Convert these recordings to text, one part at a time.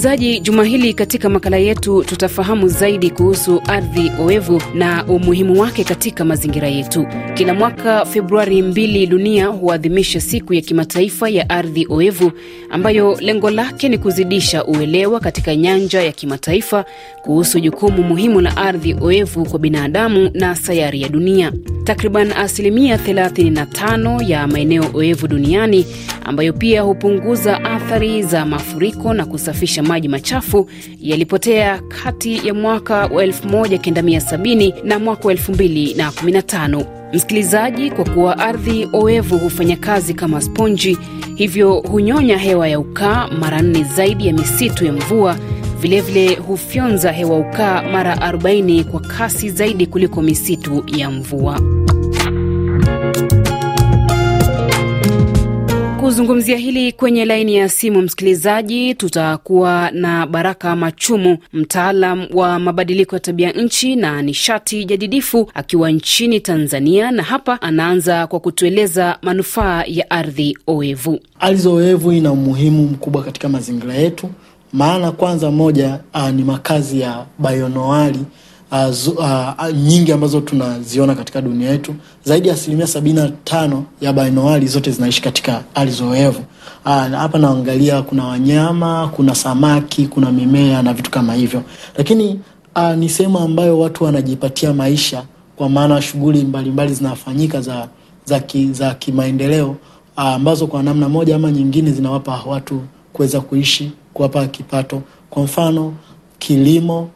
Msikilizaji, juma hili katika makala yetu tutafahamu zaidi kuhusu ardhi oevu na umuhimu wake katika mazingira yetu. Kila mwaka Februari mbili, dunia huadhimisha siku ya kimataifa ya ardhi oevu ambayo lengo lake ni kuzidisha uelewa katika nyanja ya kimataifa kuhusu jukumu muhimu la ardhi oevu kwa binadamu na sayari ya dunia. Takriban asilimia 35 ya maeneo oevu duniani ambayo pia hupunguza athari za mafuriko na kusafisha maji machafu yalipotea kati ya mwaka wa 1970 na mwaka wa 2015. Msikilizaji, kwa kuwa ardhi oevu hufanya kazi kama sponji, hivyo hunyonya hewa ya ukaa mara nne zaidi ya misitu ya mvua. Vilevile vile hufyonza hewa ukaa mara 40 kwa kasi zaidi kuliko misitu ya mvua. Kuzungumzia hili kwenye laini ya simu, msikilizaji, tutakuwa na Baraka Machumu, mtaalam wa mabadiliko ya tabia nchi na nishati jadidifu akiwa nchini Tanzania, na hapa anaanza kwa kutueleza manufaa ya ardhi oevu. Ardhi oevu ina umuhimu mkubwa katika mazingira yetu, maana kwanza moja, uh, ni makazi ya bayonoali Uh, zu, uh, nyingi ambazo tunaziona katika dunia yetu. Zaidi ya asilimia sabini na tano ya bainoali zote zinaishi katika ardhi oevu. Uh, hapa naangalia kuna wanyama, kuna samaki, kuna mimea na vitu kama hivyo, lakini uh, ni sehemu ambayo watu wanajipatia maisha, kwa maana shughuli mbalimbali zinafanyika za za, ki, za kimaendeleo ambazo uh, kwa namna moja ama nyingine zinawapa watu kuweza kuishi, kuwapa kipato. Kwa mfano kilimo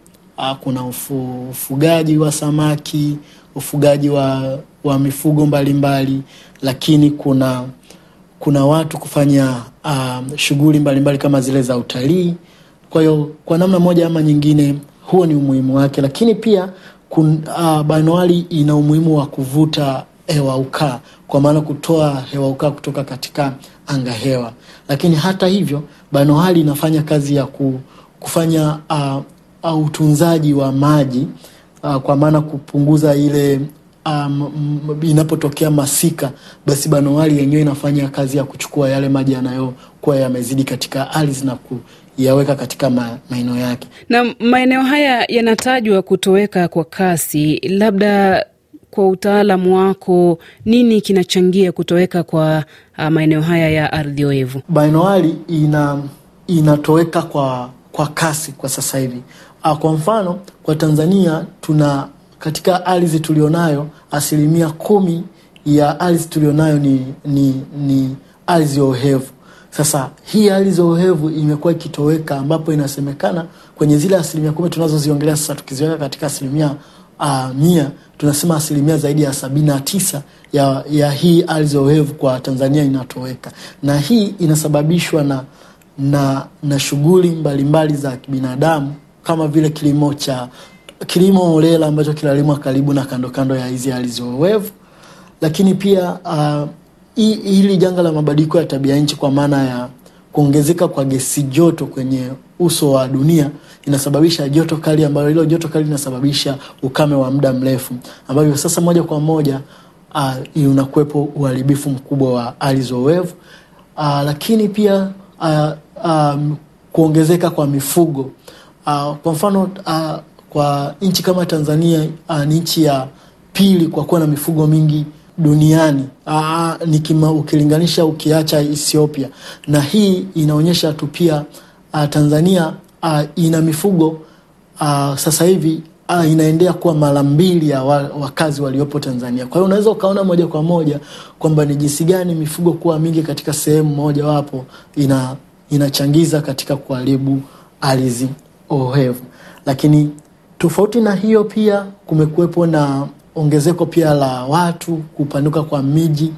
kuna ufu, ufugaji wa samaki, ufugaji wa, wa mifugo mbalimbali mbali, lakini kuna kuna watu kufanya uh, shughuli mbalimbali kama zile za utalii. Kwa hiyo kwa namna moja ama nyingine huo ni umuhimu wake, lakini pia kun, uh, bainoali ina umuhimu wa kuvuta hewa ukaa, kwa maana kutoa hewa ukaa kutoka katika anga hewa. Lakini hata hivyo bainoali inafanya kazi ya ku, kufanya uh, Uh, utunzaji wa maji uh, kwa maana kupunguza ile um, inapotokea masika, basi bainoali yenyewe inafanya kazi ya kuchukua yale maji yanayokuwa yamezidi katika ardhi na kuyaweka katika ma, maeneo yake. Na maeneo haya yanatajwa kutoweka kwa kasi, labda kwa utaalamu wako, nini kinachangia kutoweka kwa uh, maeneo haya ya ardhi oevu? Bainoali ina inatoweka kwa kwa kasi kwa sasa hivi. Kwa mfano kwa Tanzania tuna katika ardhi tulionayo asilimia kumi ya ardhi tulionayo ni, ni, ni ardhi ohevu. Sasa hii ardhi ohevu imekuwa ikitoweka, ambapo inasemekana kwenye zile asilimia kumi tunazoziongelea sasa, tukiziweka katika asilimia uh, mia tunasema asilimia zaidi ya sabini na tisa ya, ya hii ardhi ohevu kwa Tanzania inatoweka, na hii inasababishwa na na, na shughuli mbalimbali za kibinadamu kama vile kilimo cha kilimo holela ambacho kinalimwa karibu na kando kando ya hizi ardhi oevu, lakini pia uh, hili janga la mabadiliko ya tabia nchi kwa maana ya kuongezeka kwa gesi joto kwenye uso wa dunia inasababisha joto kali, ambalo hilo joto kali linasababisha ukame wa muda mrefu, ambavyo sasa moja kwa moja uh, unakuwepo uharibifu mkubwa wa ardhi uh, lakini pia uh, um, kuongezeka kwa mifugo uh, kwa mfano uh, kwa nchi kama Tanzania uh, ni nchi ya pili kwa kuwa na mifugo mingi duniani. Uh, nikima, ukilinganisha ukiacha Ethiopia, na hii inaonyesha tu pia uh, Tanzania uh, ina mifugo uh, sasa hivi uh, inaendea kuwa mara mbili ya wakazi waliopo Tanzania. Kwa hiyo unaweza ukaona moja kwa moja kwamba ni jinsi gani mifugo kuwa mingi katika sehemu moja wapo ina inachangiza katika kuharibu ardhi ohevu. Lakini tofauti na hiyo, pia kumekuwepo na ongezeko pia la watu kupanuka kwa miji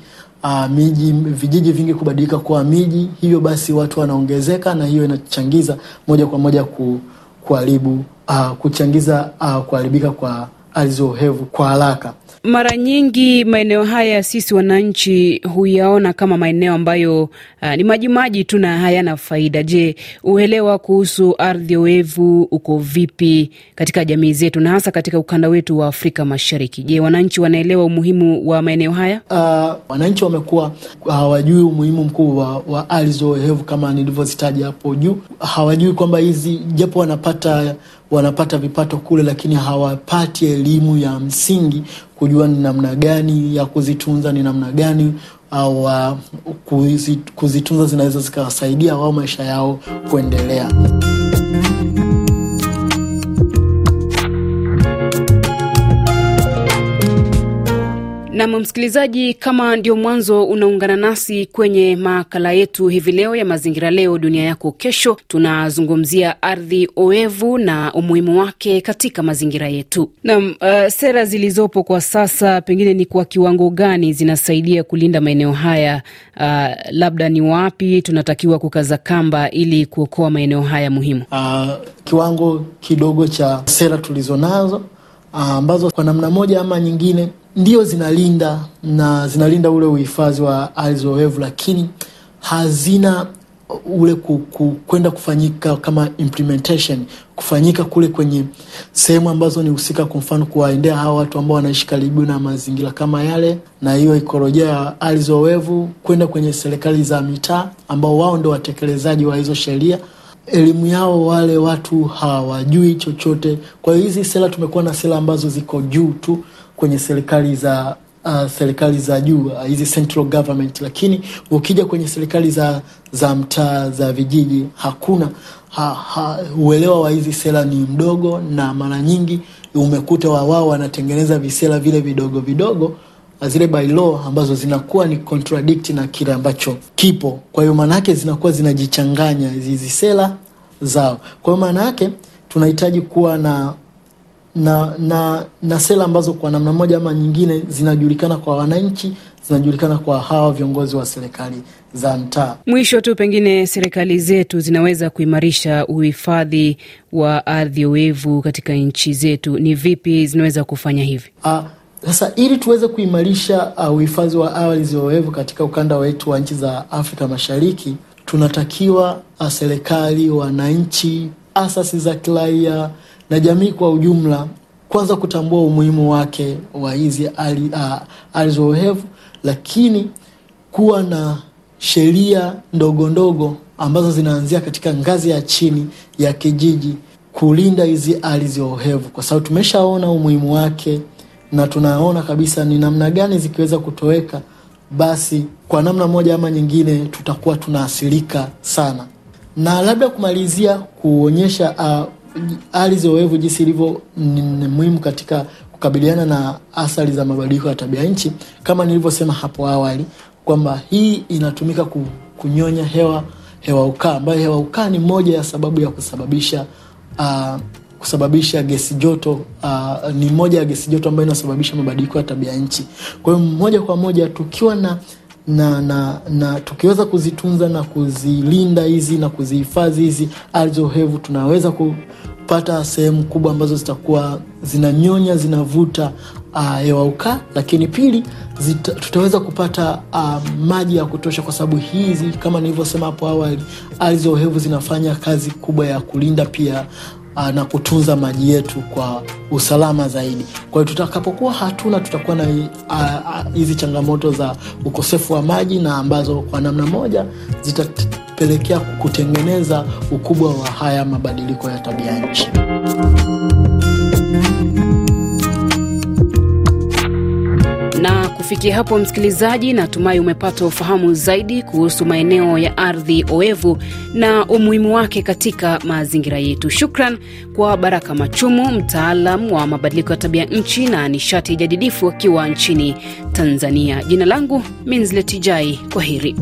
uh, miji vijiji vingi kubadilika kuwa miji, hivyo basi watu wanaongezeka, na hiyo inachangiza moja kwa moja ku, kuharibu uh, kuchangiza uh, kuharibika kwa ardhi ohevu kwa haraka. Mara nyingi maeneo haya sisi wananchi huyaona kama maeneo ambayo uh, ni majimaji tu na hayana faida. Je, uelewa kuhusu ardhi oevu uko vipi katika jamii zetu na hasa katika ukanda wetu wa Afrika Mashariki? Je, wananchi wanaelewa umuhimu wa maeneo haya? Uh, wananchi wamekuwa hawajui uh, umuhimu mkuu wa, wa ardhi oevu kama nilivyozitaja hapo juu. Hawajui kwamba hizi japo wanapata wanapata vipato kule, lakini hawapati elimu ya msingi kujua ni namna gani ya kuzitunza, ni namna gani au uh, kuzitunza zinaweza zikawasaidia wao maisha yao kuendelea. Nam msikilizaji, kama ndio mwanzo unaungana nasi kwenye makala yetu hivi leo ya mazingira leo dunia yako kesho, tunazungumzia ardhi oevu na umuhimu wake katika mazingira yetu. Nam uh, sera zilizopo kwa sasa pengine ni kwa kiwango gani zinasaidia kulinda maeneo haya? Uh, labda ni wapi tunatakiwa kukaza kamba ili kuokoa maeneo haya muhimu? Uh, kiwango kidogo cha sera tulizonazo ambazo uh, kwa namna moja ama nyingine ndio zinalinda na zinalinda ule uhifadhi wa ardhi oevu, lakini hazina ule kwenda kufanyika kama implementation kufanyika kule kwenye sehemu ambazo ni husika, kwa mfano kuwaendea hawa watu ambao wanaishi karibu na mazingira kama yale, na hiyo ikolojia ya ardhi oevu kwenda kwenye serikali za mitaa ambao wao ndio watekelezaji wa hizo sheria. Elimu yao wale watu hawajui chochote. Kwa hiyo hizi sera, tumekuwa na sera ambazo ziko juu tu kwenye serikali za uh, serikali za juu hizi uh, central government, lakini ukija kwenye serikali za za mtaa za vijiji hakuna ha, ha, uelewa wa hizi sera ni mdogo, na mara nyingi umekuta wa wao wanatengeneza visera vile vidogo vidogo zile bylaw ambazo zinakuwa ni contradict na kile ambacho kipo. Kwa hiyo maana yake zinakuwa zinajichanganya hizi sera zao. Kwa hiyo maana yake tunahitaji kuwa na na na na sera ambazo kwa namna moja ama nyingine zinajulikana kwa wananchi, zinajulikana kwa hawa viongozi wa serikali za mtaa. Mwisho tu, pengine serikali zetu zinaweza kuimarisha uhifadhi wa ardhi oevu katika nchi zetu, ni vipi zinaweza kufanya hivi? Sasa ili tuweze kuimarisha uhifadhi uh, wa awali ziowevu katika ukanda wetu wa nchi za Afrika Mashariki, tunatakiwa uh, serikali, wananchi, asasi za kiraia na jamii kwa ujumla kwanza kutambua umuhimu wake wa hizi ardhi oevu, lakini kuwa na sheria ndogo ndogo ambazo zinaanzia katika ngazi ya chini ya kijiji kulinda hizi ardhi oevu, kwa sababu tumeshaona umuhimu wake na tunaona kabisa ni namna gani zikiweza kutoweka, basi kwa namna moja ama nyingine tutakuwa tunaathirika sana. Na labda kumalizia kuonyesha uh, ardhi oevu jinsi ilivyo ni muhimu katika kukabiliana na athari za mabadiliko ya tabia nchi, kama nilivyosema hapo awali kwamba hii inatumika kunyonya hewa hewa ukaa, ambayo hewa ukaa ni moja ya sababu ya kusababisha uh, kusababisha gesi joto uh, ni moja ya gesi joto ambayo inasababisha mabadiliko ya tabia nchi. Kwa hiyo moja kwa moja tukiwa na na, na, na tukiweza kuzitunza na kuzilinda hizi na kuzihifadhi hizi oevu tunaweza kupata sehemu kubwa ambazo zitakuwa zinanyonya zinavuta hewa uh, ukaa, lakini pili zita, tutaweza kupata uh, maji ya kutosha, kwa sababu hizi kama nilivyosema hapo awali, ardhi ohevu zinafanya kazi kubwa ya kulinda pia uh, na maji yetu kwa usalama zaidi. Kwa hiyo tutakapokuwa hatuna, tutakuwa na hizi uh, uh, changamoto za ukosefu wa maji na ambazo kwa namna moja zitapelekea kutengeneza ukubwa wa haya mabadiliko ya tabia nchi. Kufikia hapo, msikilizaji, natumai umepata ufahamu zaidi kuhusu maeneo ya ardhi oevu na umuhimu wake katika mazingira yetu. Shukran kwa Baraka Machumu, mtaalam wa mabadiliko ya tabia nchi na nishati jadidifu akiwa nchini Tanzania. Jina langu Minzletijai, kwa heri.